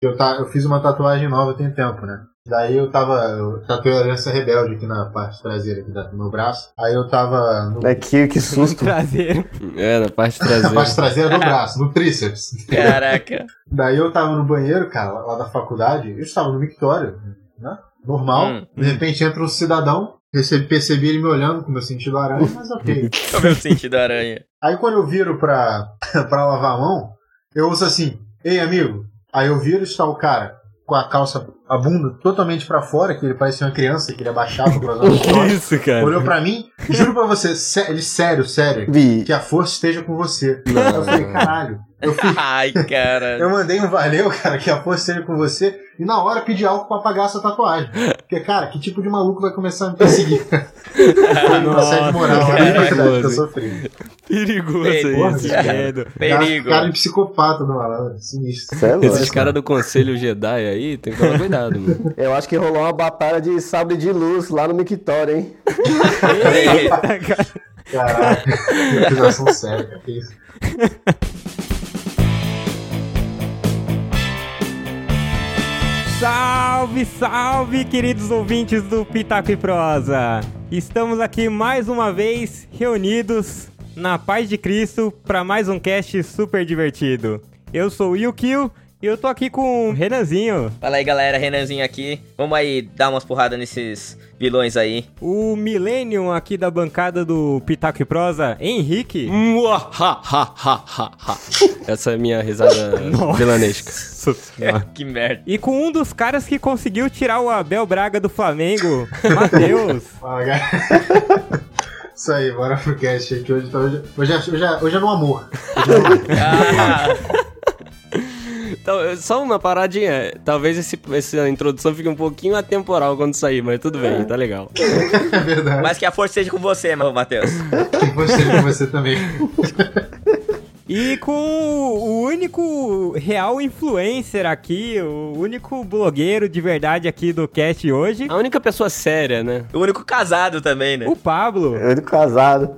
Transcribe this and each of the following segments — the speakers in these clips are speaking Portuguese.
Eu, tá, eu fiz uma tatuagem nova tem tempo, né? Daí eu tava. Eu tatuei a Aliança Rebelde aqui na parte traseira aqui do meu braço. Aí eu tava. No, É que, que susto. Traseiro. É, na parte na traseira. parte traseira do braço, no tríceps. Caraca. Daí eu tava no banheiro, cara, lá da faculdade. Eu estava no mictório, né? Normal. Hum, de repente entra um cidadão. Percebi, percebi ele me olhando com meu sentido aranha, mas ok. É o sentido da aranha? Aí quando eu viro pra, pra lavar a mão, eu uso assim, ei amigo. Aí eu viro e está o cara com a calça, a bunda totalmente pra fora, que ele parecia uma criança, que ele abaixava pra usar no Que isso, cara? Olhou pra mim, juro pra você, sé- ele sério, sério, Vi. que a força esteja com você. Aí eu falei, caralho. Eu, fui, Ai, cara. eu mandei um valeu, cara, que a força com você, e na hora pedi álcool pra apagar essa tatuagem. Porque, cara, que tipo de maluco vai começar a me perseguir? Foi uma assédio moral, Caraca, é verdade que eu mano. sofri. Perigoso Perigoso, isso, cara. Perigo. Cara, cara de psicopata do malandro, sinistro. É. Esses caras do Conselho Jedi aí, tem que tomar cuidado, mano. Eu acho que rolou uma batalha de sabre de luz lá no Mictório, hein? Eita, cara. Caraca, acusação séria, cara. Que isso? Salve, salve, queridos ouvintes do Pitaco e Prosa! Estamos aqui mais uma vez reunidos na paz de Cristo para mais um cast super divertido. Eu sou o Yukio e eu tô aqui com o Renanzinho, Fala aí, galera. Renanzinho aqui. Vamos aí dar umas porradas nesses vilões aí. o Millennium aqui da bancada do Pitaco e Prosa, Henrique. Essa é a minha risada vilanesca. Senhora. que merda. E com um dos caras que conseguiu tirar o Abel Braga do Flamengo, Matheus. Isso aí, bora pro cast aqui. Hoje, hoje, hoje, é- hoje, é- hoje é no amor. Hoje é no amor. Só uma paradinha. Talvez esse, essa introdução fique um pouquinho atemporal quando sair, mas tudo bem, tá legal. É verdade. mas que a força seja com você, meu Matheus. Que você com você também. E com o único real influencer aqui, o único blogueiro de verdade aqui do cast hoje, A única pessoa séria, né? O único casado também, né? o Pablo. Eu do casado.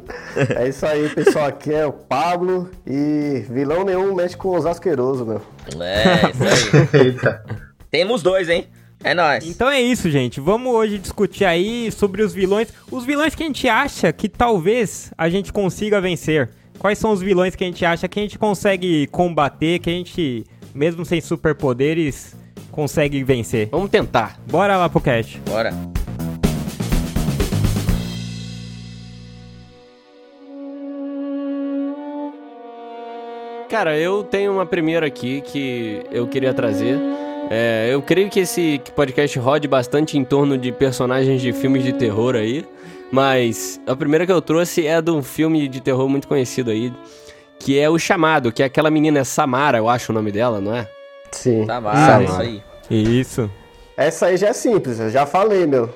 É isso aí, pessoal. Aqui é o Pablo e vilão nenhum mexe com os asquerosos, meu. É, isso aí. Eita. Temos dois, hein? É nóis. Então é isso, gente. Vamos hoje discutir aí sobre os vilões. Os vilões que a gente acha que talvez a gente consiga vencer. Quais são os vilões que a gente acha que a gente consegue combater, que a gente, mesmo sem superpoderes, consegue vencer. Vamos tentar. Bora lá pro cast. Bora. Cara, eu tenho uma primeira aqui que eu queria trazer. É, eu creio que esse podcast rode bastante em torno de personagens de filmes de terror aí. Mas a primeira que eu trouxe é de um filme de terror muito conhecido aí. Que é O Chamado, que é aquela menina Samara, eu acho o nome dela, não é? Sim. Samara. vai, isso aí. Isso. Essa aí já é simples, eu já falei, meu.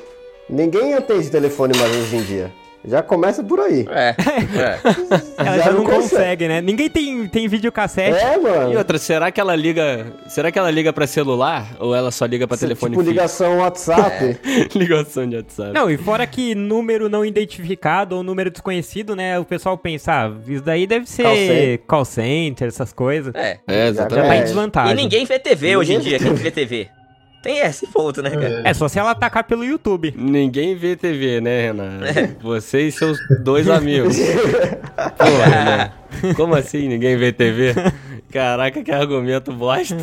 Ninguém atende telefone mais hoje em dia. Já começa por aí. É, é. Ela já, não consegue, né? Ninguém tem, tem videocassete. É, E mano. outra, será que ela liga. Será que ela liga pra celular? Ou ela só liga pra telefone tipo fixo? ligação WhatsApp. Ligação de WhatsApp. Não, e fora que número não identificado ou número desconhecido, né? O pessoal pensa, ah, isso daí deve ser Call center. call center, essas coisas. é. É, Já tá exatamente. em desvantagem. E ninguém vê TV hoje em Ninguém dia. Quem vê TV? Tem esse ponto, né, cara? É só se ela atacar pelo YouTube. Ninguém vê TV, né, Renan? Você e seus dois amigos. Porra, né? Como assim ninguém vê TV? Caraca, que argumento bosta.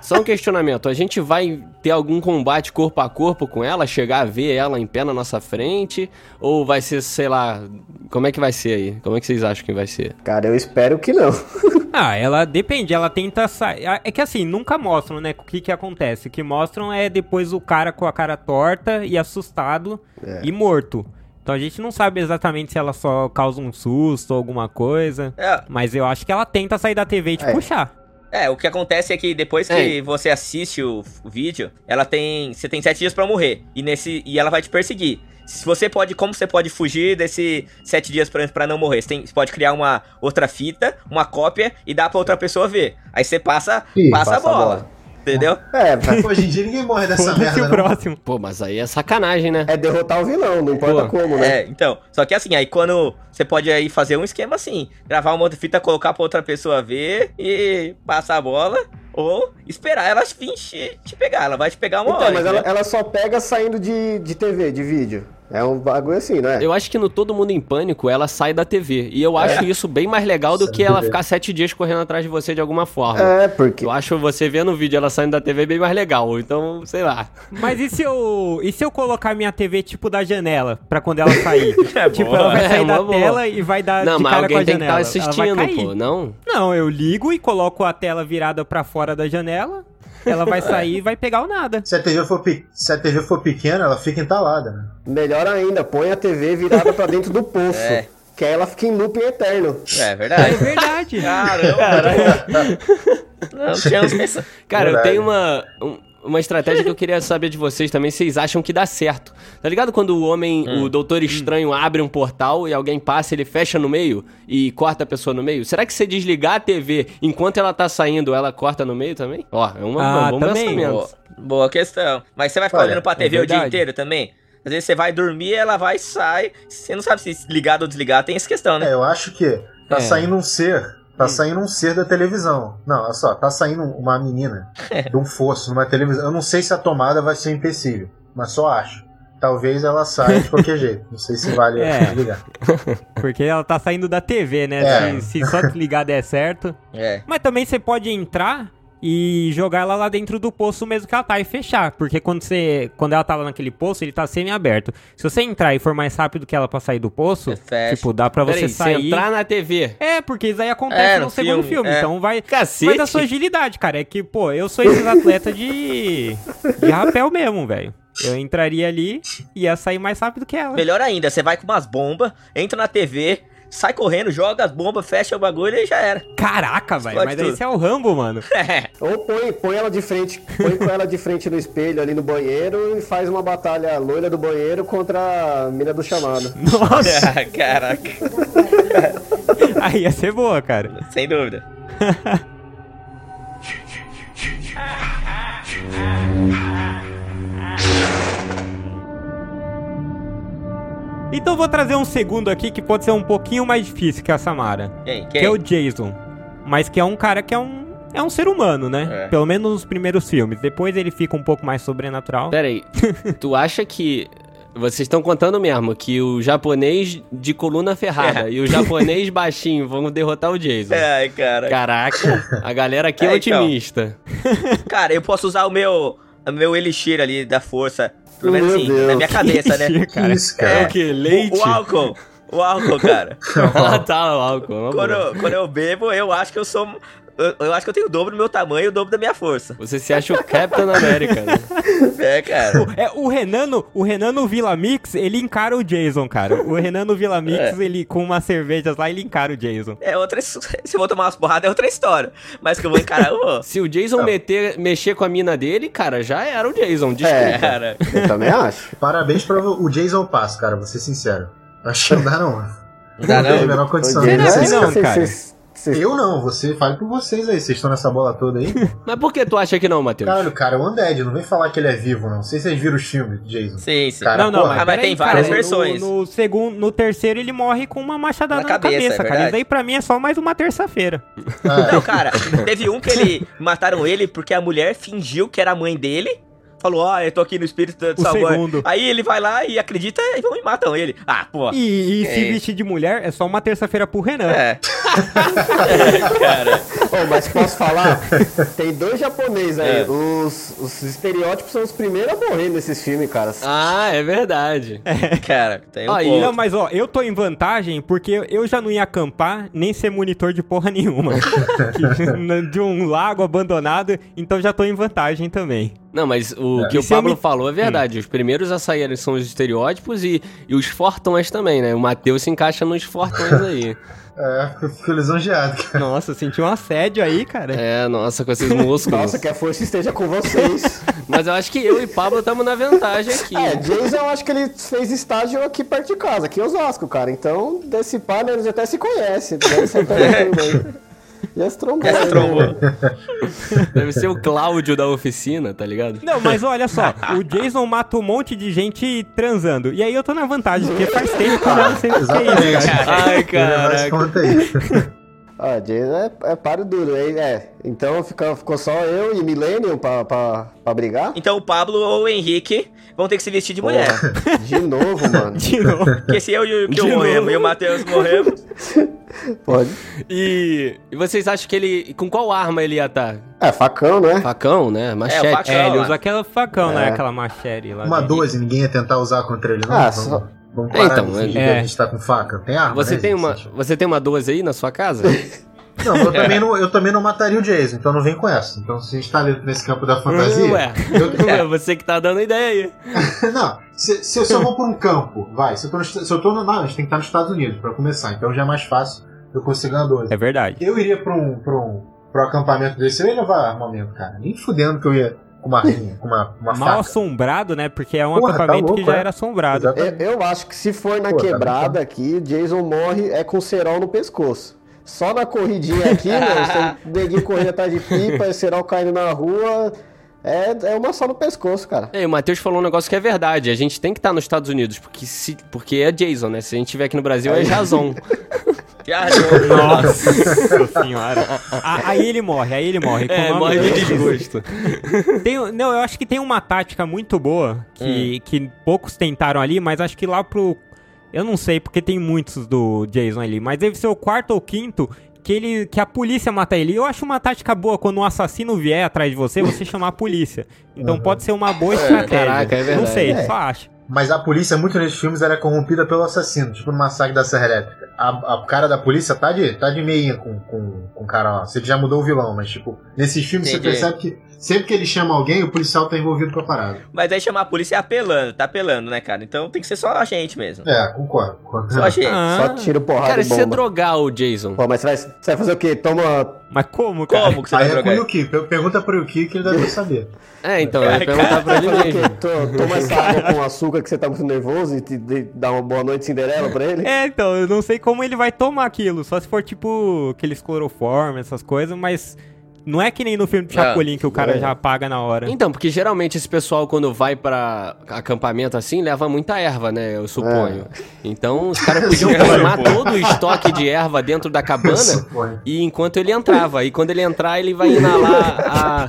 Só um questionamento. A gente vai ter algum combate corpo a corpo com ela? Chegar a ver ela em pé na nossa frente? Ou vai ser, sei lá... Como é que vai ser aí? Como é que vocês acham que vai ser? Cara, eu espero que não. Ah, ela depende, ela tenta sair. É que assim, nunca mostram, né? O que que acontece. O que mostram é depois o cara com a cara torta e assustado e morto. Então a gente não sabe exatamente se ela só causa um susto ou alguma coisa. É, Mas eu acho que ela tenta sair da TV e te É. puxar. É, o que acontece é que depois que você assiste o, o vídeo, ela tem. Você tem sete dias pra morrer. E nesse. E ela vai te perseguir. Se você pode. Como você pode fugir desse sete dias pra, pra não morrer? Você, tem- você pode criar uma outra fita, uma cópia e dar pra outra pessoa ver. Aí você passa, Ih, passa, passa a a bola. Entendeu? É, vai- Hoje em dia ninguém morre dessa merda, o não. próximo. Pô, mas aí é sacanagem, né? é derrotar o vilão, não importa Pô, como, né? É, então. Só que assim, aí quando você pode aí fazer um esquema assim, gravar uma outra fita, colocar pra outra pessoa ver e passar a bola. ou esperar ela vir te, te pegar. Ela vai te pegar uma Então, hora. mas ela, entendeu? ela só pega saindo de, de TV, de vídeo. É um bagulho assim, não é? Eu acho que no Todo Mundo em Pânico ela sai da TV. E eu acho isso bem mais legal do que ela TV. ficar sete dias correndo atrás de você de alguma forma. É, porque. Eu acho você vendo o vídeo ela saindo da TV bem mais legal. Então, sei lá. Mas e se eu. E se eu colocar minha TV tipo da janela pra quando ela sair? É tipo, boa. ela vai É, sair uma da boa. tela e vai dar Não, de mas cara com a alguém tem que janela. estar Ela assistindo, pô. Não? Não, eu ligo e coloco a tela virada pra fora da janela. Ela vai sair e vai pegar o nada. Se a, TV for, pe- se a TV for pequena, ela fica entalada, né? Melhor ainda, põe a TV virada pra dentro do poço. É. Que aí ela fica em looping eterno. É É verdade. verdade. Caramba, Não, pensado. Cara, Verdade. eu tenho uma, um- uma estratégia que eu queria saber de vocês também. Vocês acham que dá certo? Tá ligado quando o homem, o Doutor Estranho, abre um portal e alguém passa, ele fecha no meio e corta a pessoa no meio? Será que se desligar a TV enquanto ela tá saindo, ela corta no meio também? Ó, é uma, Ah, um bom também. pensamento. Boa, boa questão. Mas você vai ficar Olha, olhando pra é TV o dia inteiro também? Às vezes você vai dormir, ela vai e sai. Você não sabe se ligado ou desligado. Tem essa questão, né? É, eu acho que tá É. saindo um ser. Tá saindo um ser da televisão. Não, olha só, tá saindo uma menina de um fosso numa televisão. Eu não sei se a tomada vai ser empecilho, mas só acho. Talvez ela saia de qualquer jeito. Não sei se vale É. desligar. Porque ela tá saindo da TV, né? É. Se, se só desligar der certo. É. Mas também você pode entrar e jogar ela lá dentro do poço mesmo que ela tá e fechar. Porque quando você. Quando ela tá lá naquele poço, ele tá semi-aberto. Se você entrar e for mais rápido que ela pra sair do poço, tipo, dá pra você Peraí, sair. entrar na TV. É, porque isso aí acontece É, no, no segundo filme, filme. é. Então vai. Cacete. Vai da sua agilidade, cara. É que, pô, eu sou esses atletas de. de rapel mesmo, velho. Eu entraria ali e ia sair mais rápido que ela. Melhor ainda, você vai com umas bombas, entra na TV, sai correndo, joga as bombas, fecha o bagulho e já era. Caraca, velho. Mas você é o Rambo, mano. Ou põe, põe ela de frente, põe com ela de frente no espelho ali no banheiro e faz uma batalha loira do banheiro contra a mina do chamado. Nossa, Caraca, aí ia ser boa, cara. sem dúvida. Então vou trazer um segundo aqui que pode ser um pouquinho mais difícil que a Samara. Quem? Que Quem? é o Jason. Mas que é um cara que é um. É um ser humano, né? É. Pelo menos nos primeiros filmes. Depois ele fica um pouco mais sobrenatural. Peraí, tu acha que. Vocês estão contando mesmo que o japonês de coluna ferrada É. e o japonês baixinho vão derrotar o Jason. Ai, cara. Caraca, a galera aqui é, É, então. otimista. Cara, eu posso usar o meu, o meu elixir ali da força. Pelo menos assim, Deus. na minha cabeça, né? Cara. Isso, É cara. o que? O, Leite? o álcool. O álcool, cara. ah, tá, o álcool. quando, eu, quando eu bebo, eu acho que eu sou. Eu, eu acho que eu tenho o dobro do meu tamanho e o dobro da minha força. Você se acha o Captain America, né? É, cara. É, o Renan, no- o Renan no Vila Mix, ele encara o Jason, cara. O Renan no Vila Mix, ele com umas cervejas lá, ele encara o Jason. É outra. Se eu vou tomar umas porradas, é outra história. Mas que eu vou encarar, eu vou. Se o Jason meter, mexer com a mina dele, cara, já era o Jason, desculpa. É. Cara. Eu também acho. Parabéns pra o Jason Pass, cara, vou ser sincero. Acho que não dá, não. Não dá, tem a não. menor condição. Ser não, sincero. cara? Vocês- vocês- Eu não, você fale por vocês aí, vocês estão nessa bola toda aí. Mas por que tu acha que não, Matheus? Caralho, cara, é o Undead, não vem falar que ele é vivo, não. Não sei se vocês viram os filmes, Jason. Sim, sim. Cara, não, não, porra. mas, Ah, mas tem várias cara, versões. No, no segundo, no terceiro ele morre com uma machadada Na na, cabeça, cabeça, é cara. Isso aí pra mim é só mais uma terça-feira. Ah, Não, cara, teve um que ele mataram ele porque a mulher fingiu que era a mãe dele. Falou, ó, eu tô aqui no espírito de O sua mãe. segundo. Aí ele vai lá e acredita e vão e matam ele. Ah, pô. E, e se É. vestir de mulher é só uma terça-feira pro Renan. É. cara. Ô, mas posso falar? Tem dois japoneses aí. É. Os, os estereótipos são os primeiros a morrer nesses filmes, cara. Ah, é verdade. Cara, tem um Aí. Não, mas ó, eu tô em vantagem porque eu já não ia acampar nem ser monitor de porra nenhuma. De um lago abandonado, então já tô em vantagem também. Não, mas o que E o Pablo me- falou é verdade. Os primeiros a saírem são os estereótipos e, e os fortões também, né? O Matheus se encaixa nos fortões aí. é, eu fico lisonjeado, cara. Nossa, senti um assédio aí, cara. É, nossa, com esses músculos. Nossa, que a força esteja com vocês. Mas eu acho que eu e Pablo estamos na vantagem aqui. É, Jason, eu acho que ele fez estágio aqui perto de casa, aqui em Osasco, cara. Então, desse pá, né, eles até se conhecem. Deve ser aí. Já se trombou. Né? trombou. Deve ser o Cláudio da oficina, tá ligado? Não, mas olha só, o Jason mata um monte de gente transando. E aí eu tô na vantagem, porque faz tempo que eu não sei o que é isso, cara. Ai, esse caraca. Ah, Jason é, é páreo duro, é, é. Então fica, ficou só eu e Millennium pra, pra, pra brigar? Então o Pablo ou o Henrique vão ter que se vestir de mulher. Porra, de novo, mano. De novo. Porque se eu e o Kio novo. morremos e o Matheus morremos, Pode. E, e vocês acham que ele. Com qual arma ele ia estar? É, facão, né? Facão, né? Machete. facão. É, ele usa aquela facão, né? É. Aquela machete lá. Uma de- 12, ninguém ia tentar usar contra ele, não? Ah, vamos, só- vamos É, parar então, de é. a gente tá com faca. Tem arma, Você né, tem uma, você tem uma 12 aí na sua casa? Não, eu também não, eu também não mataria o Jason, então não vem com essa. Então se a gente tá nesse campo da fantasia... Ué, eu- é você que tá dando ideia aí. não, se, se eu só vou por um campo, vai, se eu tô, no, se eu tô no... Não, a gente tem que estar nos Estados Unidos pra começar, então já é mais fácil eu conseguir uma 12. É verdade. Eu iria pra um, pra um pro acampamento desse, eu ia levar armamento, cara. Nem fudendo que eu ia com uma rinha, com uma, uma Mal faca. assombrado, né? Porque é um Porra, tá acampamento que louco, já é. era assombrado. Eu, Exatamente. eu acho que se for na Pô, tá quebrada aqui, Jason morre é com cerol no pescoço. Só na corridinha aqui, meu, o neguinho correndo atrás de pipa, e cerol caindo na rua, é, é uma só no pescoço, cara. É, o Matheus falou um negócio que é verdade. A gente tem que estar nos Estados Unidos, porque, se, porque é Jason, né? Se a gente estiver aqui no Brasil, é Jason. Nossa senhora. Ah, aí ele morre, aí ele morre. Com É, nome morre de desgosto. Tem- não, eu acho que tem uma tática muito boa que, que poucos tentaram ali, mas acho que lá pro. Eu não sei, porque tem muitos do Jason ali, mas deve ser o quarto ou quinto que, ele, que a polícia mata ele. Eu acho uma tática boa quando um assassino vier atrás de você, você chamar a polícia. Então pode ser uma boa estratégia. caraca, é Não verdade. sei, É. só acho. Mas a polícia, muito nesses filmes, ela é corrompida pelo assassino, tipo no massacre da Serra Elétrica. A, a- o cara da polícia tá de, tá de meinha com, com, com o cara lá. Você já mudou o vilão, mas tipo, nesses filmes Entendi. você percebe que sempre que ele chama alguém, o policial tá envolvido com a parada. Mas aí chamar a polícia é apelando, tá apelando, né, cara? Então tem que ser só a gente mesmo. É, concordo. concordo. Só a gente. Ah, Só tiro porrada Cara, e se você bomba. drogar o Jason. Pô, mas você vai, você vai fazer o quê? Toma... mas como, cara? Como que você vai Aí é com drogar? o Yuki. Per- Pergunta pro Yuki que ele deve saber. É, então, ia perguntar pra ele Fazer o quê? mesmo. To- Toma essa água com açúcar que você tá muito nervoso e te, de- dá uma boa noite Cinderela pra ele? É, então, eu não sei como ele vai tomar aquilo. Só se for tipo aqueles cloroforme, essas coisas, mas não é que nem no filme do Chapolin que o cara é. já apaga na hora. Então, porque geralmente esse pessoal, quando vai pra acampamento assim, leva muita erva, né? Eu suponho. Então, os caras podiam tomar todo o estoque de erva dentro da cabana Suponho. e enquanto ele entrava. E quando ele entrar, ele vai inalar a,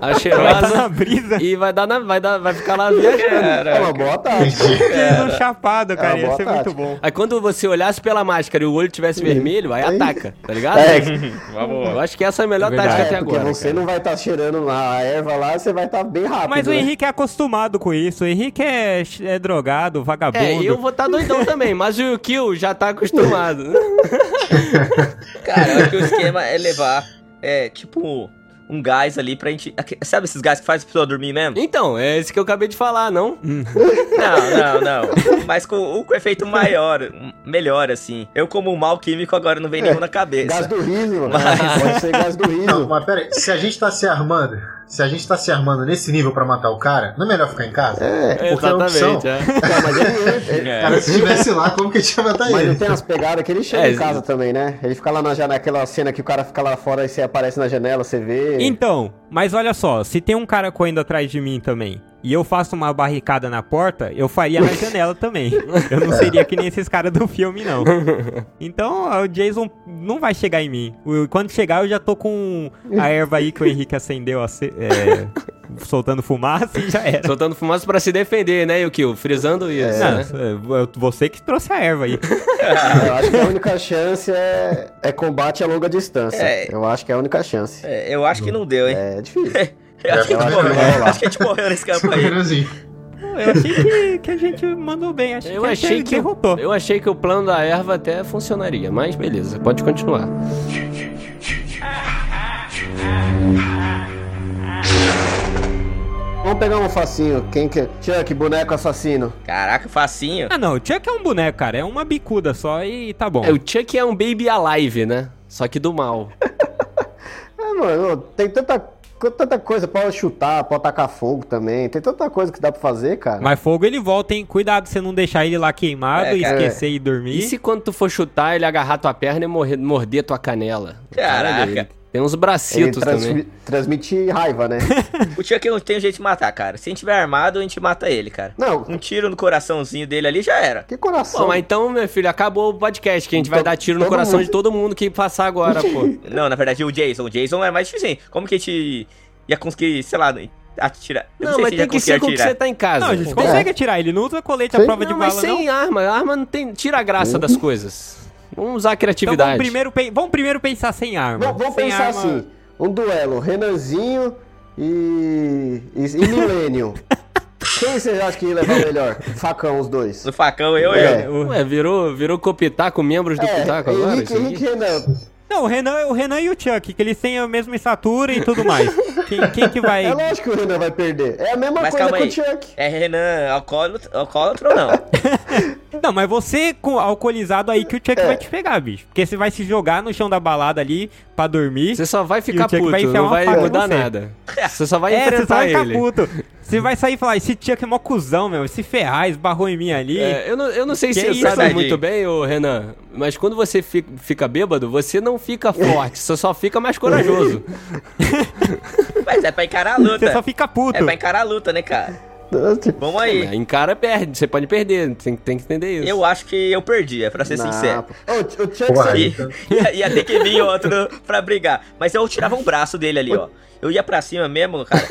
a Vai tá na cheirosa brisa. e vai, dar na, vai, dar, vai ficar lá viajando. É uma boa tática. Tiro chapado, cara. É uma Ia ser muito tática. bom. Aí quando você olhasse pela máscara e o olho tivesse vermelho, aí ataca, tá ligado? É, Eu acho que essa é a melhor É tática até porque agora. você cara. não vai estar cheirando a erva lá, você vai estar bem rápido. Mas o né? Henrique é acostumado com isso. O Henrique é, é drogado, vagabundo. É, eu vou estar doidão também, mas o Kill já tá acostumado. Cara, eu acho que o esquema é levar, é, tipo, um gás ali pra gente. Sabe esses gás que faz a pessoa dormir mesmo? Então, é esse que eu acabei de falar, não? Não, não, não. Mas com, com efeito maior, melhor, assim. Eu, como um mal químico, agora não vem nenhum na Gás cabeça. do riso, mano. Mas- Pode ser gás do Não, riso. mas pera aí, se a gente tá se armando, se a gente tá se armando nesse nível pra matar o cara, não é melhor ficar em casa? É, Porque é a opção. Exatamente, é. Cara, mas ele, É. Cara, se estivesse lá, como que a gente ia matar Mas ele? não tem umas pegadas que ele chega É, em casa também, né? Ele fica lá na janela, aquela cena que o cara fica lá fora e você aparece na janela, você vê. Então, mas olha só, se tem um cara correndo atrás de mim também, e eu faço uma barricada na porta, eu faria na janela também. Eu não seria que nem esses caras do filme, não. Então, o Jason não vai chegar em mim. Quando chegar, eu já tô com a erva aí que o Henrique acendeu, ace- é, soltando fumaça e já era. Soltando fumaça pra se defender, né, Yukio? Frisando isso, Não, né? é, você que trouxe a erva aí. Eu acho que a única chance é, é combate a longa distância. É. Eu acho que é a única chance. É, eu acho que não deu, hein? É difícil. Eu acho que a gente acho que morreu. Acho que a gente morreu nesse campo aí. Assim. Eu achei que, que a gente mandou bem, achei Eu que a achei gente que derrotou. eu achei que o plano da erva até funcionaria, mas beleza, pode continuar. Vamos pegar um facinho. Quem que. Chuck, boneco assassino. Caraca, facinho. Ah não, o Chuck é um boneco, cara, é uma bicuda só e tá bom. É, o Chuck é um baby alive, né? Só que do mal. É, mano, tem tanta, tanta coisa. Pode chutar, pode tacar fogo também. Tem tanta coisa que dá pra fazer, cara. Mas fogo ele volta, hein? Cuidado você não deixar ele lá queimado, É, cara. esquecer e dormir. E se quando tu for chutar, ele agarrar tua perna e morrer, morder tua canela? Caraca. Aí. Tem uns bracitos transmi- também. transmite raiva, né? O Chuck não tem jeito de matar, cara. Se a gente tiver armado, a gente mata ele, cara. Não, Um tiro no coraçãozinho dele ali já era. que coração. Pô, mas então, meu filho, acabou o podcast, que a gente vai To- dar tiro no coração mundo. de todo mundo que passar agora, pô. Não, na verdade, o Jason. O Jason é mais difícil. Como que a gente ia conseguir, sei lá, atirar? Eu Não, sei mas se tem que ser com o que você tá em casa. Não, a gente É. consegue atirar. Ele não usa colete à prova de Não, mas bala, não. sem arma. A arma não tem. Tira a graça das coisas. Vamos usar a Então criatividade. vamos primeiro, pe- vamos primeiro pensar sem arma. Vamos, vamos Sem pensar arma- assim: um duelo, Renanzinho e. e, e Millennium. Quem vocês acham que ia levar melhor? Facão, os dois. No facão, eu, É. eu. Ué, virou, virou Copitaco, membros do É, Pitaco agora? Henrique? Henrique Renan. Não, o Renan, o Renan e o Chuck, que eles têm a mesma estatura e tudo mais. Quem, quem que vai. É lógico que o Renan vai perder. É a mesma Mas coisa calma com aí. o Chuck. É Renan alcoólatra, alcoólatra ou não? Não, mas você com alcoolizado aí que o Chuck É. vai te pegar, bicho. Porque você vai se jogar no chão da balada ali pra dormir. Você só vai E ficar puto, vai não vai mudar você. nada. Você só vai é, você só enfrentar vai ficar ele. puto. Você vai sair e falar, esse Chuck é mó cuzão, meu. Se ferrar, esbarrou em mim ali. É, eu, não, eu não sei se Que você isso, sabe Tadinho? muito bem, ô Renan, mas quando você fica, fica bêbado, você não fica forte, você só fica mais corajoso. Mas é pra encarar a luta. Você só fica puto. É pra encarar a luta, né, cara? Vamos aí. É, Encara, perde, você pode perder, tem, tem que entender isso. Eu acho que eu perdi, é pra ser Não, sincero. Ô, o Chuck ia, ia ter que vir outro pra brigar. Mas eu tirava um braço dele ali, ó. Eu ia pra cima mesmo, cara.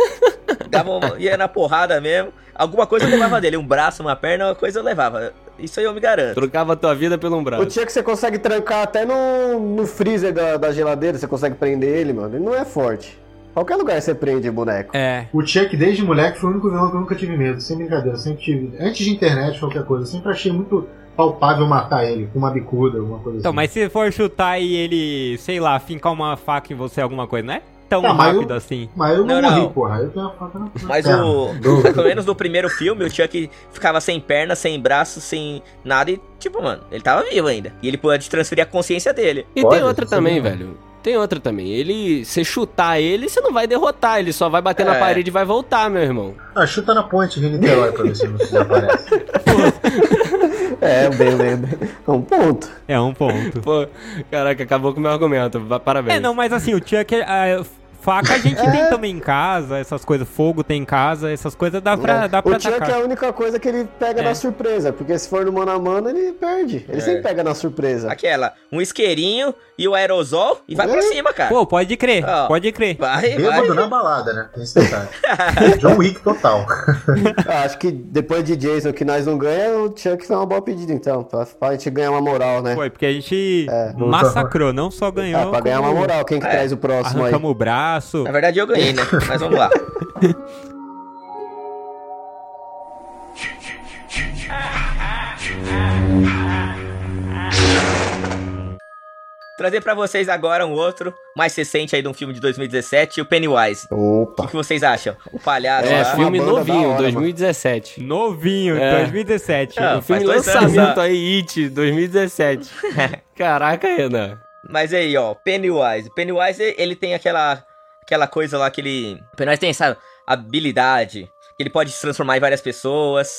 Dava uma- ia na porrada mesmo. Alguma coisa eu levava dele. Um braço, uma perna, uma coisa eu levava. Isso aí eu me garanto. Trocava a tua vida pelo um O braço. Chuck você consegue trancar até no, no freezer da, da geladeira, você consegue prender ele, mano. Ele não é forte. Qualquer lugar você prende boneco. É. O Chuck, desde moleque, foi o único vilão que eu nunca tive medo. Sem brincadeira, eu sempre tive. Antes de internet, qualquer coisa, eu sempre achei muito palpável matar ele com uma bicuda, alguma coisa Então, assim. mas se for chutar e ele, sei lá, fincar uma faca em você, alguma coisa, não é tão Não, mas rápido eu- assim. Mas eu não, Não, morri, não. porra. Eu tenho uma faca na Mas perna. o. Pelo menos no primeiro filme, o Chuck ficava sem perna, sem braço, sem nada e, tipo, mano, ele tava vivo ainda. E ele pode transferir a consciência dele. E Pode, tem outra também, velho. Tem outra também. Ele, você chutar ele, você não vai derrotar, ele só vai bater na É. parede e vai voltar, meu irmão. Ah, chuta na ponte de Niterói pra ver se não se desaparece. É, bem, bem, bem. É um ponto. É um ponto. Pô, caraca, acabou com o meu argumento. Parabéns. É, não, mas assim, o Chuck, a faca a gente tem também em casa, essas coisas, fogo tem em casa, essas coisas dá pra, É. dá pra o Chuck atacar. é a única coisa que ele pega É. na surpresa, porque se for no mano a mano, ele perde. Ele É. sempre pega na surpresa. Aquela, um isqueirinho e o aerosol e vai pra É. cima, cara. Pô, pode crer, pode crer. Vai, vai. Bêbado na balada, né? Tem esse detalhe. John Wick total. Ah, acho que depois de Jason que nós não ganha, o Chuck foi uma boa pedida, então. Pra, pra gente ganhar uma moral, né? Foi, porque a gente massacrou, não só ganhou. É, pra ganhar uma moral. Quem que É. traz o próximo aí? Arrancamos o braço. Na verdade eu ganhei, né? Mas vamos lá. Trazer pra vocês agora um outro, mais recente aí de um filme de 2017, o Pennywise. O Opa. que vocês acham? O palhaço É, lá. filme banda novinho, hora, 2017. Novinho, É. 2017. Ah, o filme anos, lançamento ah. aí, It, 2017. Caraca, Renan. Mas aí, ó, Pennywise. Pennywise, ele tem aquela aquela coisa lá que ele... Pennywise tem essa habilidade, que ele pode se transformar em várias pessoas.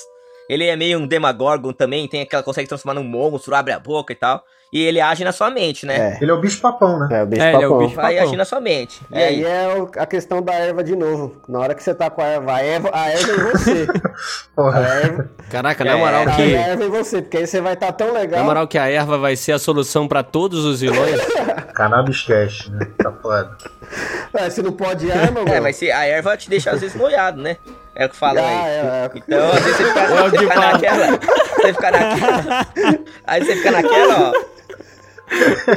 Ele é meio um Demagorgon também, tem aquela consegue transformar num monstro, abre a boca e tal. E ele age na sua mente, né? É. Ele é o bicho papão, né? É, o bicho É, ele é o papão. bicho Vai papão. agir na sua mente. E É, aí? e é o- a questão da erva de novo. Na hora que você tá com a erva, a erva, a erva em você. A Porra. erva, Caraca, na É, moral a que... erva em você, porque aí você vai estar tão legal. Na moral que a erva vai ser a solução pra todos os vilões. Cannabis Cash, né? Tá foda. É, se não pode arma, É, mano. vai ser a erva te deixa às vezes molhado, né? É o que falam Ah, aí. é, é. Então, às vezes você fica, É você que fica fala. naquela. Você fica naquela. Aí você fica naquela, ó.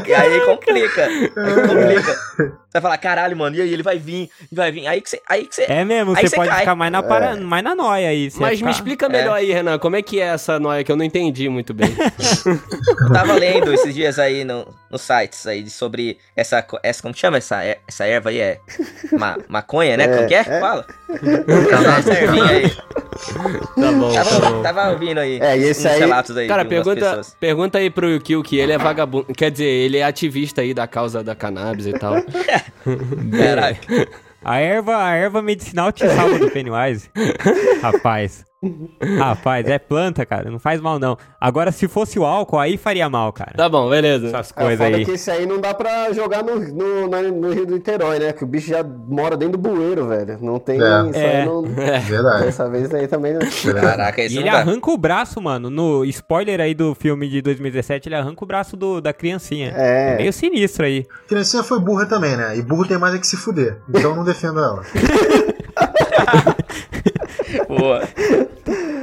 E aí complica. Aí complica. Você vai falar, caralho, mano, e aí ele vai vir, vai vir. Aí que você. Aí que você. É mesmo, você pode cai. ficar mais na, para... mais na noia aí. você Mas me ficar- explica melhor aí, Renan, como é que é essa noia que eu não entendi muito bem. Eu tava lendo esses dias aí no, nos sites aí sobre essa, essa. Como chama essa, er- essa erva aí? É. Ma, maconha, né? Como que é? é. Fala. Essa ervinha aí. Tá bom, tá Tava, bom. tava ouvindo aí. É, e esse aí- relatos aí. Cara, pergunta, pergunta aí pro Yukio que ele é vagabundo. Quer dizer, ele é ativista aí da causa da cannabis e tal. Caralho. A erva, a erva medicinal te salva do Pennywise. Rapaz. Rapaz, é planta, cara. Não faz mal, não. Agora, se fosse o álcool, aí faria mal, cara. Tá bom, beleza. Essas É, coisas foda aí. que esse aí não dá pra jogar no, no, na- no Rio do Niterói, né? Que o bicho já mora dentro do bueiro, velho. Não tem. É. Isso É. aí não. Verdade. Dessa vez aí também não. Caraca, E isso ele não dá. arranca o braço, mano. No spoiler aí do filme de 2017, ele arranca o braço do, da criancinha. É. Meio sinistro aí. Criancinha foi burra também, né? E burro tem mais é que se fuder. Então não defendo ela. Boa.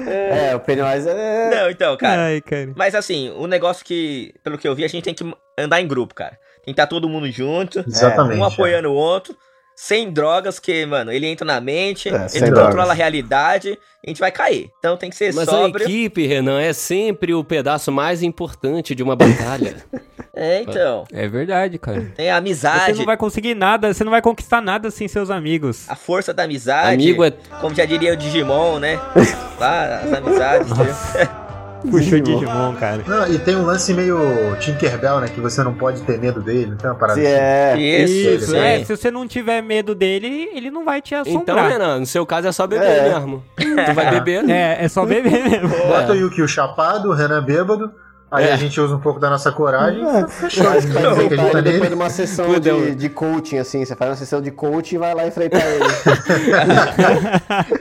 É, o Pennywise é. Não, então, cara. Ai, cara. Mas assim, o negócio que, pelo que eu vi, a gente tem que andar em grupo, cara. Tem que estar todo mundo junto, Exatamente. um é. apoiando o outro, sem drogas, que, mano, ele entra na mente, É, ele drogas. controla a realidade, a gente vai cair. Então tem que ser Mas a sóbrio. equipe, Renan, é sempre o pedaço mais importante de uma batalha. É, então. É verdade, cara. Tem a Você amizade, não vai conseguir nada, você não vai conquistar nada sem seus amigos. a força da amizade. Amigo é. Como já diria o Digimon, né? Lá, as amizades. Puxou Digimon, cara. Não, e tem um lance meio Tinkerbell, né? Que você não pode ter medo dele, não tem uma parada Se assim. é. Isso, Isso, é. Se você não tiver medo dele, ele não vai te Então, assombrar. Renan, no seu caso é só beber É. mesmo. Tu vai beber? É, é só beber mesmo. Bota o Yuki o chapado, o Renan bêbado. Aí É. a gente usa um pouco da nossa coragem. Dizer que a gente enfrentar tá depois de uma sessão de, de coaching, assim. Você faz uma sessão de coaching e vai lá enfrentar ele.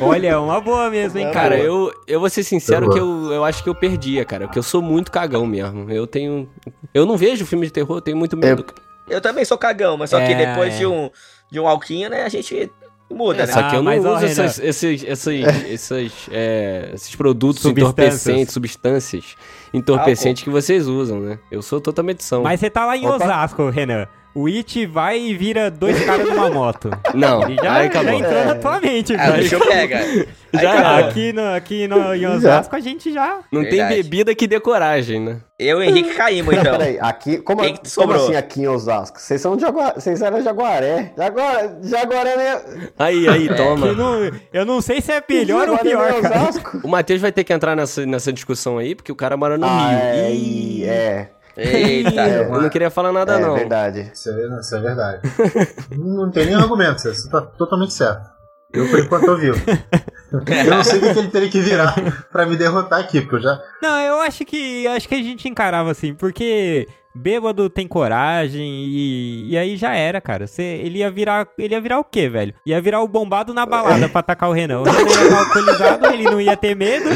Olha, é uma boa mesmo, hein, Cara, cara. eu, eu vou ser sincero Boa. que eu, eu acho que eu perdia, cara. Porque eu sou muito cagão mesmo. Eu tenho. Eu não vejo filme de terror, eu tenho muito medo. cara. Eu também sou cagão, mas só que É, depois é. de um, de um alquinho, né, a gente muda, É, né? só que Ah, eu não ó, uso essas- esses, esses, esses, é, esses produtos Substâncias. entorpecentes, substâncias entorpecentes que vocês usam, né? Eu sou totalmente são. Mas você tá lá em Opa. Osasco, Renan. O It vai e vira dois caras numa moto. Não, Ele já, aí já acabou. entrou na tua mente, Ah, o velho. bicho pega. Aí Já. Aqui, no, aqui no, em Osasco a gente já. Não tem Verdade. bebida que dê coragem, né? Eu e o Henrique caímos, Não, então. peraí, aqui. Como, Quem que como assim aqui em Osasco? Vocês são de Jaguaré. Vocês eram de Jaguaré. Jaguaré, Jaguaré né? Aí, aí, toma. Eu não, eu não sei se é melhor ou pior, é cara. Osasco? O Matheus vai ter que entrar nessa, nessa discussão aí, porque o cara mora no Ah, Rio. é, Ih, é, Eita. Eu não queria falar nada, é não. verdade. Isso é, isso é verdade. não tem nem argumento, você tá totalmente certo. Eu, por enquanto, tô vivo. Eu não sei o que ele teria que virar pra me derrotar aqui, porque eu já. Não, eu acho que acho que a gente encarava assim, porque bêbado tem coragem e, e aí já era, cara. Você, ele ia virar, ele ia virar o quê, velho? Ia virar o bombado na balada pra atacar o Renan. O Renan ia alcoolizado, ele não ia ter medo.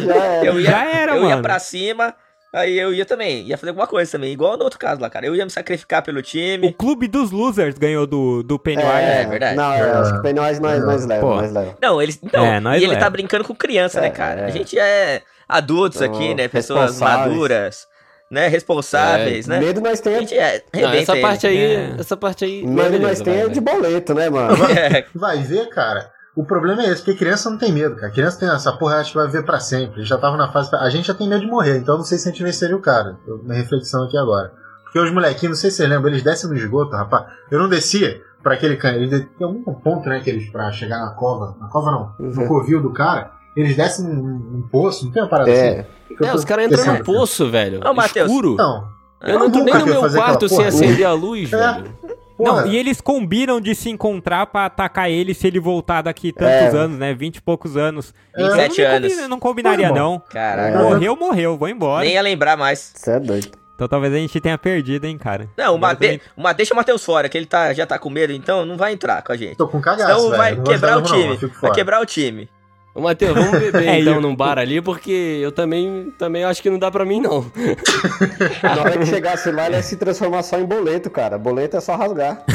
Já era. Eu ia, Já era, eu ia mano. pra cima, aí eu ia também. Ia fazer alguma coisa também. Igual no outro caso lá, cara. Eu ia me sacrificar pelo O time. clube dos losers ganhou do, do Pennywise. É, verdade. Não, é, acho que o Pennywise nós, nós leva, Pô. nós leva. Não, eles. Não, É, nós e ele leva. tá brincando com criança, né, É, cara? é. A gente é adultos Então, aqui, né? Pessoas maduras, né? Responsáveis, né? Medo nós A tem. gente é. Não, essa parte aí, É. essa parte aí. Medo beleza, nós tem vai, é de boleto, né, mano? ele. É, Vai ver, cara. O problema é esse, porque criança não tem medo, cara. Criança tem essa porra, acho que vai ver pra sempre. Eles já tava na fase. A gente já tem medo de morrer, então eu não sei se a gente venceria o cara. Eu- Minha reflexão aqui agora. Porque os molequinhos, não sei se você lembra, eles descem no esgoto, rapaz. Eu não descia pra aquele canto. Eles tem algum ponto, né, que eles pra chegar na cova. Na cova não, no Uhum. covil do cara. Eles descem num, num poço, não tem uma parada É. assim? É, os caras entram no poço, velho. Ô, Matheus. Escuro. Não. eu não entro nem no meu quarto sem porra. acender a luz, É. velho. Porra, Não, e eles combinam de se encontrar pra atacar ele se ele voltar daqui tantos É. anos, né? 20 e poucos anos. 27 eu não, anos. combina- não combinaria, Porra, não. Caraca. É. Morreu, morreu, vou embora. Nem ia lembrar mais. Você é doido. Então talvez a gente tenha perdido, hein, cara. Não, o Mate... também- deixa o Matheus fora, que ele tá... já tá com medo, então não vai entrar com a gente. Tô com cagaço, Então vai Não gosto quebrar o time. vai quebrar o time. Ô, Matheus, vamos beber É, então eu- num bar ali, porque eu também, também acho que não dá pra mim, não. Na hora que chegasse lá, ele ia se transformar só em boleto, cara. Boleto é só rasgar.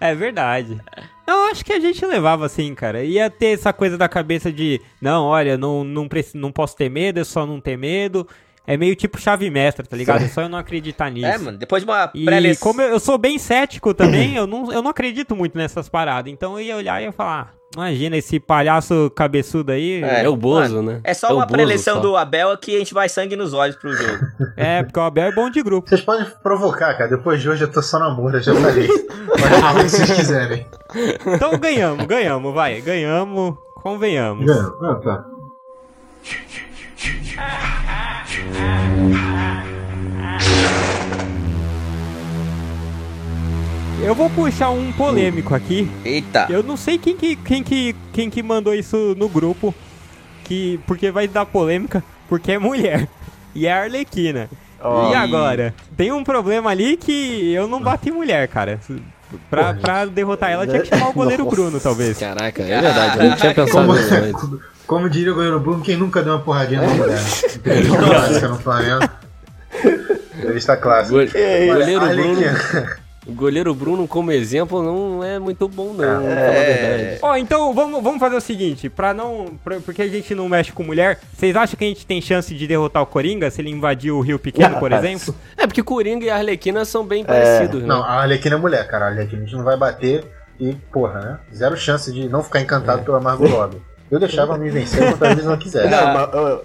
É verdade. Não, acho que a gente levava assim, cara. Ia ter essa coisa da cabeça de, não, olha, não, não, preci- não posso ter medo, é só não ter medo. É meio tipo chave mestra, tá ligado? É só eu não acreditar nisso. É, mano, depois de uma E pré como eu, eu sou bem cético também, eu não, eu não acredito muito nessas paradas. Então eu ia olhar e ia falar, "Ah, imagina esse palhaço cabeçudo aí. É, É, o Bozo, né? É só o uma preleção do Abel que a gente vai sangue nos olhos pro jogo. É, porque o Abel é bom de grupo. Vocês podem provocar, cara. Depois de hoje eu tô só namoro, eu já falei. Pode falar o que vocês quiserem. Então ganhamos, ganhamos, vai. Ganhamos, convenhamos. Ganhou. Ah, tá. Eu vou puxar um polêmico aqui. Eita. Eu não sei quem que, quem que, quem que mandou isso no grupo, que porque vai dar polêmica, porque é mulher. E é a Arlequina. Ó. E agora? Tem um problema ali que eu não bati mulher, cara. Pra, pra derrotar ela, tinha que chamar o goleiro Nossa. Bruno, talvez. Caraca, é verdade, eu não tinha pensado Como, nisso antes. Como diria o goleiro Bruno, quem nunca deu uma porradinha na mulher? Entrevista clássica no Flamengo. Entrevista clássica. Go- Olha, goleiro Bruno, o goleiro Bruno como exemplo não é muito bom não, pra falar a verdade. Ó, então vamos, vamos fazer o seguinte, pra não. pra- porque a gente não mexe com mulher, vocês acham que a gente tem chance de derrotar o Coringa se ele invadir o Rio Pequeno, por Ah, exemplo? É porque Coringa e Arlequina são bem parecidos, né? Não, a Arlequina é mulher, cara. A Arlequina a gente não vai bater e, porra, né? Zero chance de não ficar encantado pela Margot Robbie. Eu deixava me vencer quantas vezes ela quisesse. Não, mas, ó,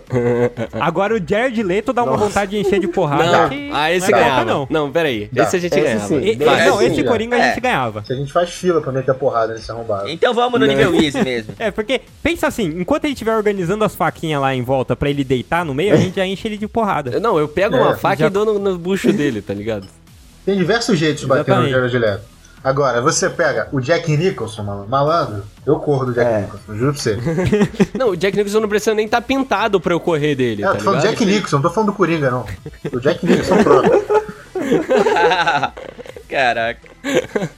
Agora o Jared Leto dá uma vontade de encher de porrada. Não, que ah, esse não é ganhava. Não. não. peraí. Dá. Esse a gente Esse ganhava. sim. E- Vai, não, esse. Coringa a É. gente ganhava. Se a gente faz fila pra meter a porrada nesse arrombado. Então vamos no nível easy mesmo. É, porque, pensa assim, enquanto ele estiver organizando as faquinhas lá em volta pra ele deitar no meio, a gente já enche ele de porrada. Não, eu pego É, uma faca já- e dou no, no bucho dele, tá ligado? Tem diversos jeitos de bater no. Jared Leto. Agora, você pega o Jack Nicholson, malandro, malandro eu corro do Jack É. Nicholson, juro pra você. Não, o Jack Nicholson não precisa nem estar pintado pra eu correr dele, É, tá eu tô falando do? Jack Nicholson, não tô falando do Coringa, não. O Jack Nicholson próprio. Caraca.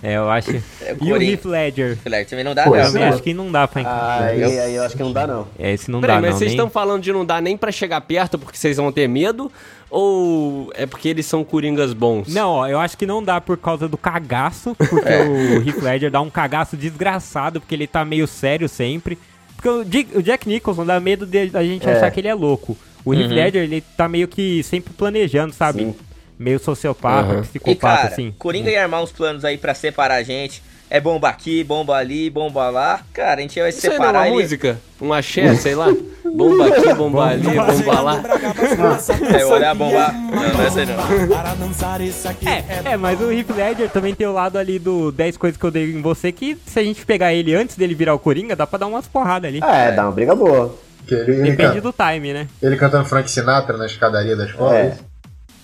É, eu acho. É, o E o. Heath Ledger? Filé, também não dá, Pô, não. Eu é. acho que não dá pra encaixar. aí, aí eu acho que não dá, não. É, esse não Peraí, dá, mas não. vocês nem- estão falando de não dar nem pra chegar perto porque vocês vão ter medo? Ou é porque eles são coringas bons? Não, ó, eu acho que não dá por causa do cagaço, porque o Heath Ledger dá um cagaço desgraçado, porque ele tá meio sério sempre. Porque o, Jack Nicholson dá medo de, da gente É. achar que ele é louco. O Heath Ledger, ele tá meio que sempre planejando, sabe? Sim. Meio sociopata, Uhum. E psicopata, cara, assim. Coringa ia armar uns planos aí pra separar a gente. É bomba aqui, bomba ali, bomba lá. Cara, a gente vai Isso aí não é separar uma ele. música? Um axé, sei lá? Bomba aqui, bomba ali, bomba lá. É olhar bomba. Não, não é essa aí não. Para aqui É, é, mas o Heath Ledger também tem o lado ali do 10 coisas que eu dei em você, que se a gente pegar ele antes dele virar o Coringa, dá pra dar umas porradas ali. É, dá uma briga boa. Que ele, ele, Depende canta, do time, né? ele cantando Frank Sinatra na escadaria da escola. É.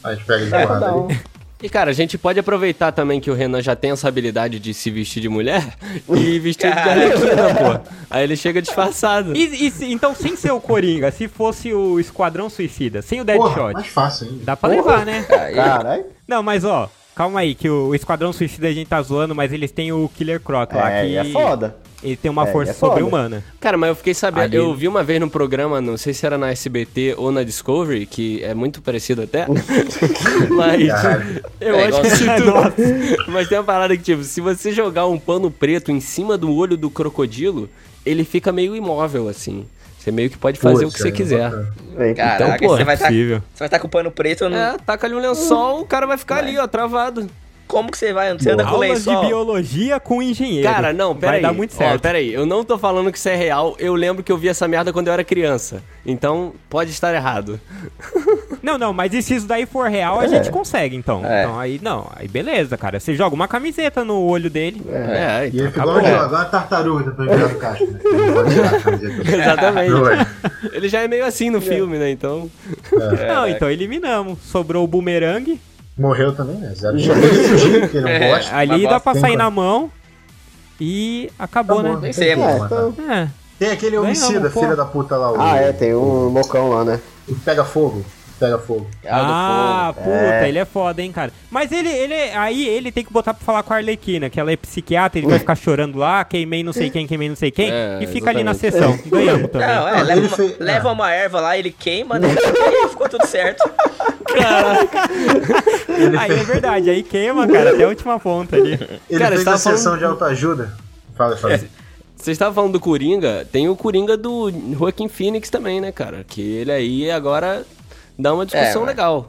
A gente pega de É, um-. E cara, a gente pode aproveitar também que o Renan já tem essa habilidade de se vestir de mulher e vestir de arlequina, pô. Aí ele chega disfarçado. E, e se- então, sem ser o Coringa, se fosse o Esquadrão Suicida, sem o Porra, Deadshot, mais fácil ainda. dá pra levar, né? Caralho. Não, mas ó, calma aí, que o Esquadrão Suicida a gente tá zoando, mas eles têm o Killer Croc lá, É, que e é foda. Ele tem uma É, força é sobre-humana. Cara, mas eu fiquei sabendo, Ali- eu vi uma vez no programa, não sei se era na SBT ou na Discovery, que é muito parecido até. mas Caralho. eu É acho que se tu... Mas tem uma parada que, tipo, se você jogar um pano preto em cima do olho do crocodilo, ele fica meio imóvel, assim. Você meio que pode fazer o que Poxa, você é quiser. Vem. Caraca, Então, pô, você vai estar possível. você vai estar com o pano preto. Não... É, taca ali um lençol, o cara vai ficar ali, ó, travado. Como que você vai? Você anda com Aulas de lençol? biologia com engenheiro. Cara, não, peraí. Vai dar muito Ó, certo. peraí, eu não tô falando que isso é real. Eu lembro que eu vi essa merda quando eu era criança. Então, pode estar errado. Não, não, mas e se isso daí for real, a gente consegue, então. É. Então aí, não, aí beleza, cara. Você joga uma camiseta no olho dele. É, E então, ele fica igual, Acabou. igual uma tartaruga tentando virar do casco, né? Ele a exatamente. Ele já é meio assim no filme, né? Então. Não, então eliminamos. Sobrou o bumerangue. Morreu também, né? Zero chance de fugir, porque não É. gosta. Ali dá pra sair na mão. E acabou, Acabou, né? Vencemos. como, É, então-. É. Tem aquele homicida, filha da puta lá, o Ah, é, tem um loucão lá, né? o que pega fogo. Pega fogo. Ah, puta, É. ele é foda, hein, cara. Mas ele, ele, aí ele tem que botar pra falar com a Arlequina, que ela é psiquiatra, ele vai ficar chorando lá, queimei não sei quem, queimei não sei quem, É, e fica ali na exatamente. sessão. Ganhamos também. Não, é, leva, uma, fez- leva ah. uma erva lá, ele queima, né? e ficou tudo certo. Aí é verdade, aí queima, cara, até a última ponta ali. Ele Cara, fez você a sessão falando- de autoajuda. Fala, fala. Vocês estavam falando do Coringa, tem o Coringa do Joaquim Phoenix também, né, cara? Que ele aí agora dá uma discussão É, legal.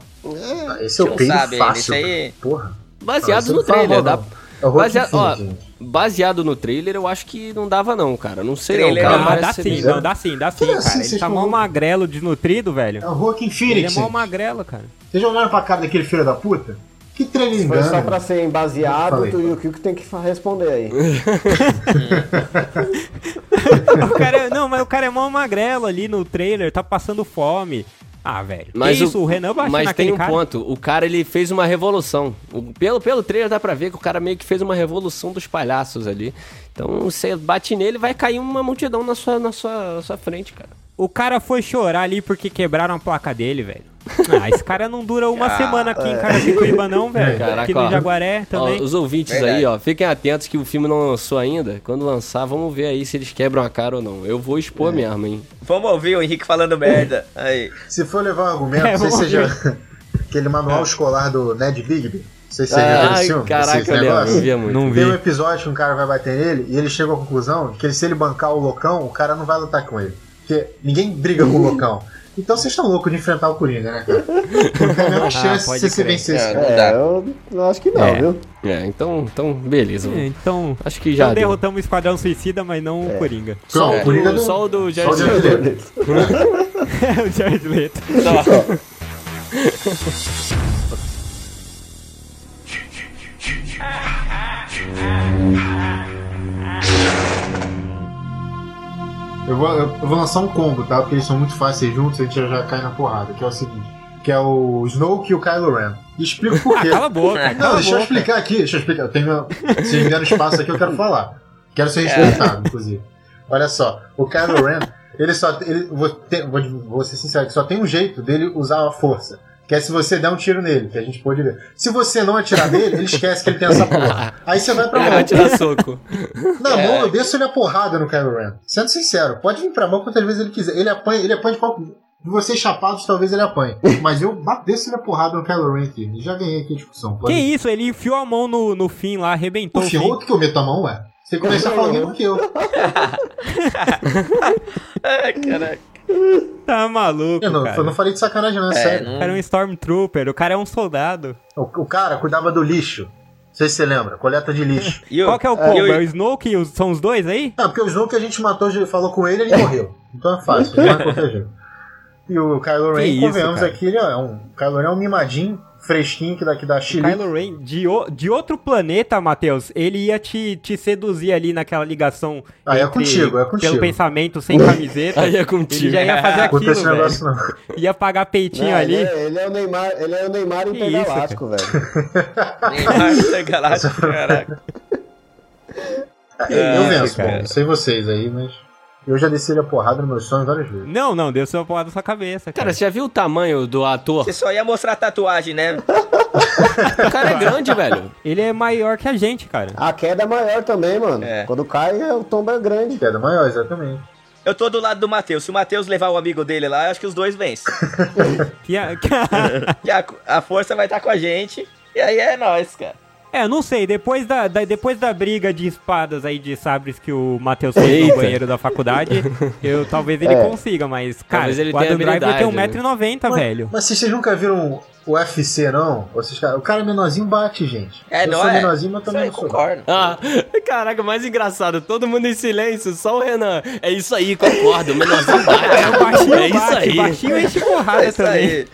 Esse é o sabe, fácil. aí- Porra. Baseado Você no trailer, dá... É Baseado, ó, baseado no trailer, eu acho que não dava não, cara. Não sei Trailer não, cara. não, Ah, parece dá sim, não, dá sim, dá sim, assim, cara. Ele vocês tá mó magrelo, desnutrido, velho. É o Joaquin Ele Phoenix. é mó magrelo, cara. Vocês já olharam pra cara daquele filho da puta? Que trailer Foi só pra ser baseado, Falei. tu e o Kiko tem que responder aí. O cara, é- não, mas o cara é mó magrelo ali no trailer, tá passando fome. Ah, velho. Mas isso, o Renan bate Mas tem um cara. ponto. O cara, ele fez uma revolução. O- pelo, pelo trailer dá pra ver que o cara meio que fez uma revolução dos palhaços ali. Então, você bate nele, vai cair uma multidão na sua, na sua, na sua frente, cara. O cara foi chorar ali porque quebraram a placa dele, velho. Ah, esse cara não dura uma Ah, semana aqui em Carapicuíba não, velho. Caraca, aqui no. Jaguaré também. Ó, os ouvintes Verdade. aí, ó, fiquem atentos que o filme não lançou ainda. Quando lançar, vamos ver aí se eles quebram a cara ou não. Eu vou expor mesmo, hein? Vamos ouvir o Henrique falando merda. Aí. Se for levar um argumento, É, não sei se vamos já. Aquele manual escolar do Ned Bigby. Não sei se esse filme. caraca, eu eu via muito. Não Tem um vi. episódio que um cara vai bater nele e ele chega à conclusão que ele, se ele bancar o loucão, o cara não vai lutar com ele. Porque ninguém briga com o loucão. Então vocês estão loucos de enfrentar o Coringa, né, cara? Não tem a menor chance pode se você vencer esse É, cara. Não. É, eu, eu acho que não, É. viu? É, então, então beleza. Então, Acho que já então deu. derrotamos o Esquadrão Suicida, mas não o Coringa. Só, Não, o Coringa do, não- só o do Só Jared Leto. Leto. o Jared Leto. Eu vou, eu vou lançar um combo, tá? Porque eles são muito fáceis juntos, a gente já, já cai na porrada, que é o seguinte. Que é o Snoke e o Kylo Ren. E explico por quê. cala a boca, Não, deixa eu boca. explicar aqui, deixa eu explicar. Eu tenho, se me deram espaço aqui, eu quero falar. Quero ser respeitado, inclusive. Olha só, o Kylo Ren, ele só. Ele, vou, ter- vou, vou ser sincero, só tem um jeito dele usar a força. Que é se você der um tiro nele, que a gente pode ver. Se você não atirar nele, ele esquece que ele tem essa porra. Aí você vai pra Ele mão. vai tirar soco. Na É. mão, eu desço ele a porrada no Kylo Ren. Sendo sincero, pode vir pra mão quantas vezes ele quiser. Ele apanha, ele apanha de qualquer. De vocês chapados, talvez ele apanhe. Mas eu bato- desço ele a porrada no Kylo Ren aqui. Já ganhei aqui a discussão. Que Pode... isso, ele enfiou a mão no, no fim lá, arrebentou O o fim. outro que eu meto a mão, ué. Você começa a falar mesmo que eu. Ai, caraca. Tá maluco, Eu não, cara. eu não falei de sacanagem, não, é, É, sério. O não... cara é um Stormtrooper, o cara é um soldado. O, o cara cuidava do lixo. Não sei se você lembra, coleta de lixo. E o- Qual que é o combo? o- É o Snoke e os, são os dois aí? Ah, porque o Snoke que a gente matou, falou com ele, ele morreu. Então é fácil, ele vai proteger. E o Kylo Ren, convenhamos aqui, ele é um. O Kylo Ren é um mimadinho, fresquinho, que daqui da Chile. Kylo Ren, de, o- de outro planeta, Matheus, ele ia te, te seduzir ali naquela ligação. Ah, é entre- contigo, é contigo. Pelo pensamento, sem camiseta. Aí é Ele contigo. já ia fazer Não aquilo, esse velho. negócio, não. Ia pagar peitinho Não, ali. Ele, é, ele é o Neymar, ele é o Neymar intergaláctico, velho. Neymar Intergaláctico, caraca. eu É, venço, cara. bom, sei vocês aí, mas. Eu já desci a porrada no meu sonho várias vezes. Não, não, deu sua porra na sua cabeça, cara. Cara, você já viu o tamanho do ator? Você só ia mostrar a tatuagem, né? O cara é grande, velho. Ele é maior que a gente, cara. A queda é maior também, mano. É. Quando cai, é, o tombo é grande. Queda maior, exatamente. Eu tô do lado do Matheus. Se o Matheus levar o amigo dele lá, eu acho que os dois vencem. Que a- E a, a força vai estar com a gente. E aí é nóis, cara. É, não sei, depois da, da- depois da briga de espadas aí, de sabres que o Matheus fez Eita. no banheiro da faculdade, eu talvez ele É. consiga, mas, cara, Talvez ele o Adam Driver tem habilidade, 1,90m, Mas- velho. Mas vocês nunca viram o UFC, não? Vocês, o cara menorzinho bate, gente. É, eu não sou é? menorzinho, mas Isso também não sou. concordo. Ah, caraca, mais engraçado. Todo mundo em silêncio, só o Renan. É isso aí, concordo. O menorzinho bate. É, o baixinho É isso bate, aí. baixinho enche porrada É isso também. aí.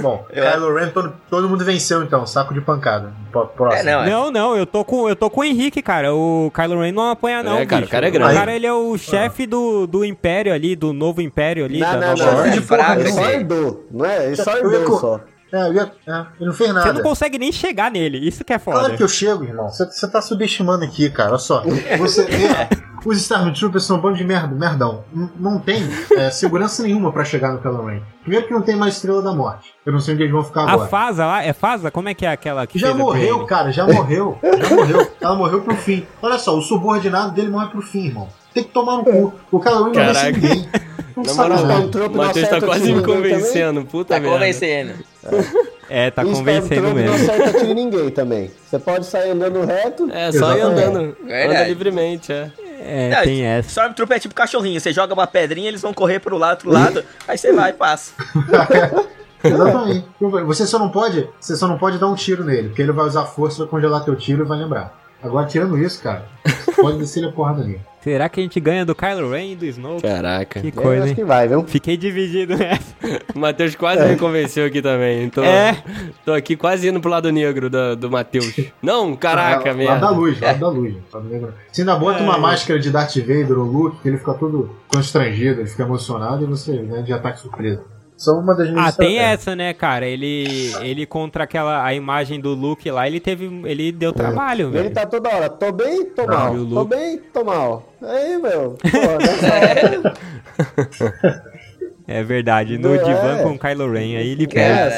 Bom, Eu- Kylo Ren, todo, todo mundo venceu então, saco de pancada. Pró- Próximo. É, não, é. Não, não, eu tô com eu tô com o Henrique, cara. O Kylo Ren não apanha não, É, cara, bicho. o cara é grande. O cara ele é o chefe do, do império ali, do novo império ali, Não, da não, nova não. de É fraco esse só aí. herdou, não é? Ele só herdou só. É, eu ia- é, ele não fez nada. Você não consegue nem chegar nele, isso que é foda. Claro que eu chego, irmão. Você, tá subestimando aqui, cara. Olha só. Você, é, os Stormtroopers são um bando de merda, merdão. N- Não tem é, segurança nenhuma pra chegar no Kylo Ren. Primeiro que não tem mais Estrela da Morte. Eu não sei onde eles vão ficar A agora. Fasa lá, é Fasa? Como é que é aquela que Já a morreu, cara, já morreu. Já morreu. Ela morreu pro fim. Olha só, o subordinado dele morre pro fim, irmão. Tem que tomar no cu. O Kylo Ren não vence Caraca. ninguém. Não Na sabe moral, o não Matheus tá quase me ninguém convencendo. Puta Tá merda. convencendo. É, tá convencendo Stormtrooper não mesmo. acerta tiro em ninguém também. Você pode sair andando reto. É, só ir andando. Anda livremente, é. É, Não, tem essa. Stormtrooper é tipo cachorrinho. Você joga uma pedrinha, eles vão correr pro lado, pro lado. aí você vai e passa. Exatamente. Você só não pode, você só não pode dar um tiro nele, porque ele vai usar força pra congelar teu tiro e vai lembrar. Agora, tirando isso, cara, pode descer a porrada nele. Será que a gente ganha do Kylo Ren e do Snoke? Caraca. Que Eu coisa, acho hein? que vai, viu? Fiquei dividido nessa. O Matheus quase me convenceu aqui também. Tô, É. tô aqui quase indo pro lado negro do, do Matheus. Não, caraca, Ah, Lado merda. da luz, lado da luz. lado negro. Você ainda bota uma É. máscara de Darth Vader ou Luke, que ele fica todo constrangido, ele fica emocionado e você ganha de ataque surpresa. São uma das minhas Ah, tem essa, né, cara? Ele, ele contra aquela a imagem do Luke lá, ele teve, ele deu trabalho, Ele velho. tá toda hora, tô bem, tô Não, mal. e o Tô bem, tô mal. Aí, meu, pô, nessa hora. É verdade. No É. divã com o Kylo Ren, aí ele É,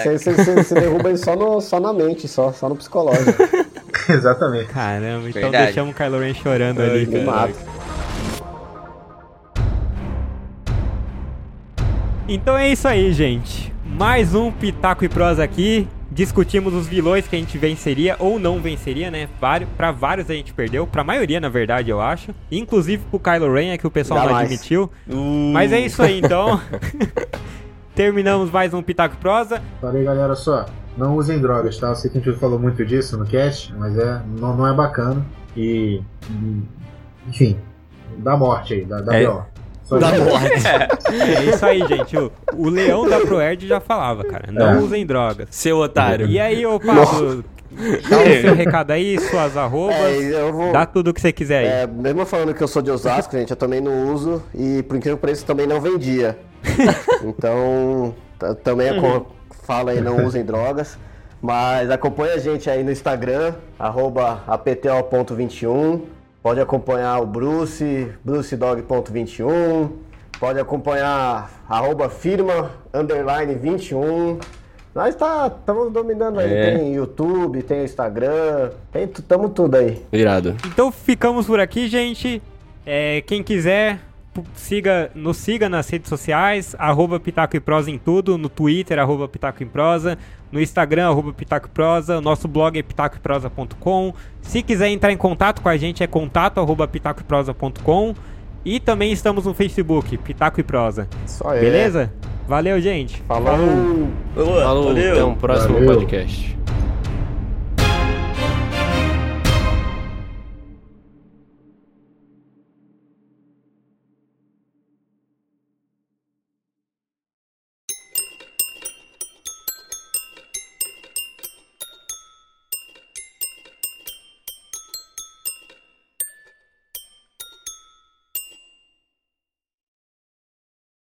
perde. você derruba ele só, no, só na mente, só, só no psicológico. Exatamente. Caramba, então Verdade. deixamos o Kylo Ren chorando ali. Me mata. Então é isso aí, gente. Mais um Pitaco e Prosa aqui. Discutimos os vilões que a gente venceria ou não venceria, né? Vários, pra vários a gente perdeu. Pra maioria, na verdade, eu acho. Inclusive pro Kylo Ren, é que o pessoal não Jamais. admitiu. Uh. Mas é isso aí, então. Terminamos mais um Pitaco e Prosa. Falei, galera, só. Não usem drogas, tá? Eu sei que a gente falou muito disso no cast, mas é, não, não é bacana. E. Enfim, dá morte aí, dá, dá É. B.O. Da morte. É isso aí, gente. O, o leão da Proerd já falava, cara. Não É. usem drogas. Seu otário. E aí, ô Pablo, dá o seu recado aí, suas arrobas. É, eu vou. Dá tudo o que você quiser aí. É, mesmo falando que eu sou de Osasco, gente, eu também não uso e por incrível que pareça também não vendia. Então, também aco- fala aí, não usem drogas. Mas acompanha a gente aí no Instagram, arroba apto.21. Pode acompanhar o Bruce, brucedog.21. Pode acompanhar arroba firma, underline 21. Nós tá, estamos dominando aí. É. Tem YouTube, tem Instagram, tem, tamo tudo aí. Irado. Então ficamos por aqui, gente. É, quem quiser, siga, nos siga nas redes sociais, arroba Pitaco e Prosa em tudo, no Twitter, arroba Pitaco em Prosa, no Instagram, arroba Pitaco e Prosa, o nosso blog é pitacoeprosa.com. Se quiser entrar em contato com a gente, é contato arroba pitacoeprosa.com. E também estamos no Facebook, Pitaco e Prosa. Só é. Beleza? Valeu, gente. Falou. Boa, Falou, valeu. até um próximo Valeu. podcast.